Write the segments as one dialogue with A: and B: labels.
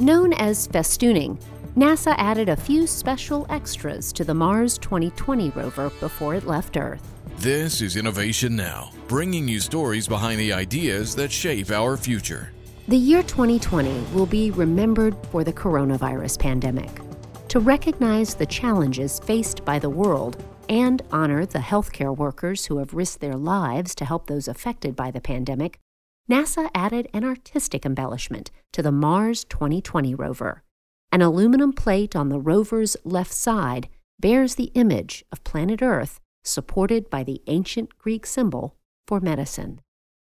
A: Known as festooning, NASA added a few special extras to the Mars 2020 rover before it left Earth.
B: This is Innovation Now, bringing you stories behind the ideas that shape our future.
A: The year 2020 will be remembered for the coronavirus pandemic. To recognize the challenges faced by the world and honor the healthcare workers who have risked their lives to help those affected by the pandemic, NASA added an artistic embellishment to the Mars 2020 rover. An aluminum plate on the rover's left side bears the image of planet Earth supported by the ancient Greek symbol for medicine.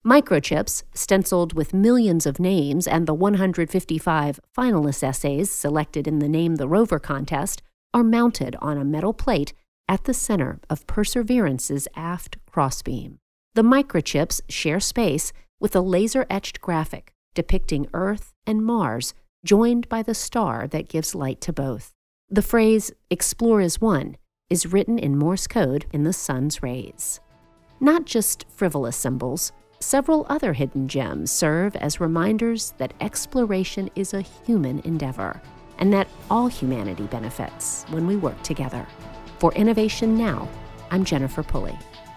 A: Microchips, stenciled with millions of names and the 155 finalist essays selected in the Name the Rover contest, are mounted on a metal plate at the center of Perseverance's aft crossbeam. The microchips share space with a laser etched graphic depicting Earth and Mars joined by the star that gives light to both. The phrase, explore as one, is written in Morse code in the sun's rays. Not just frivolous symbols, several other hidden gems serve as reminders that exploration is a human endeavor and that all humanity benefits when we work together. For Innovation Now, I'm Jennifer Pulley.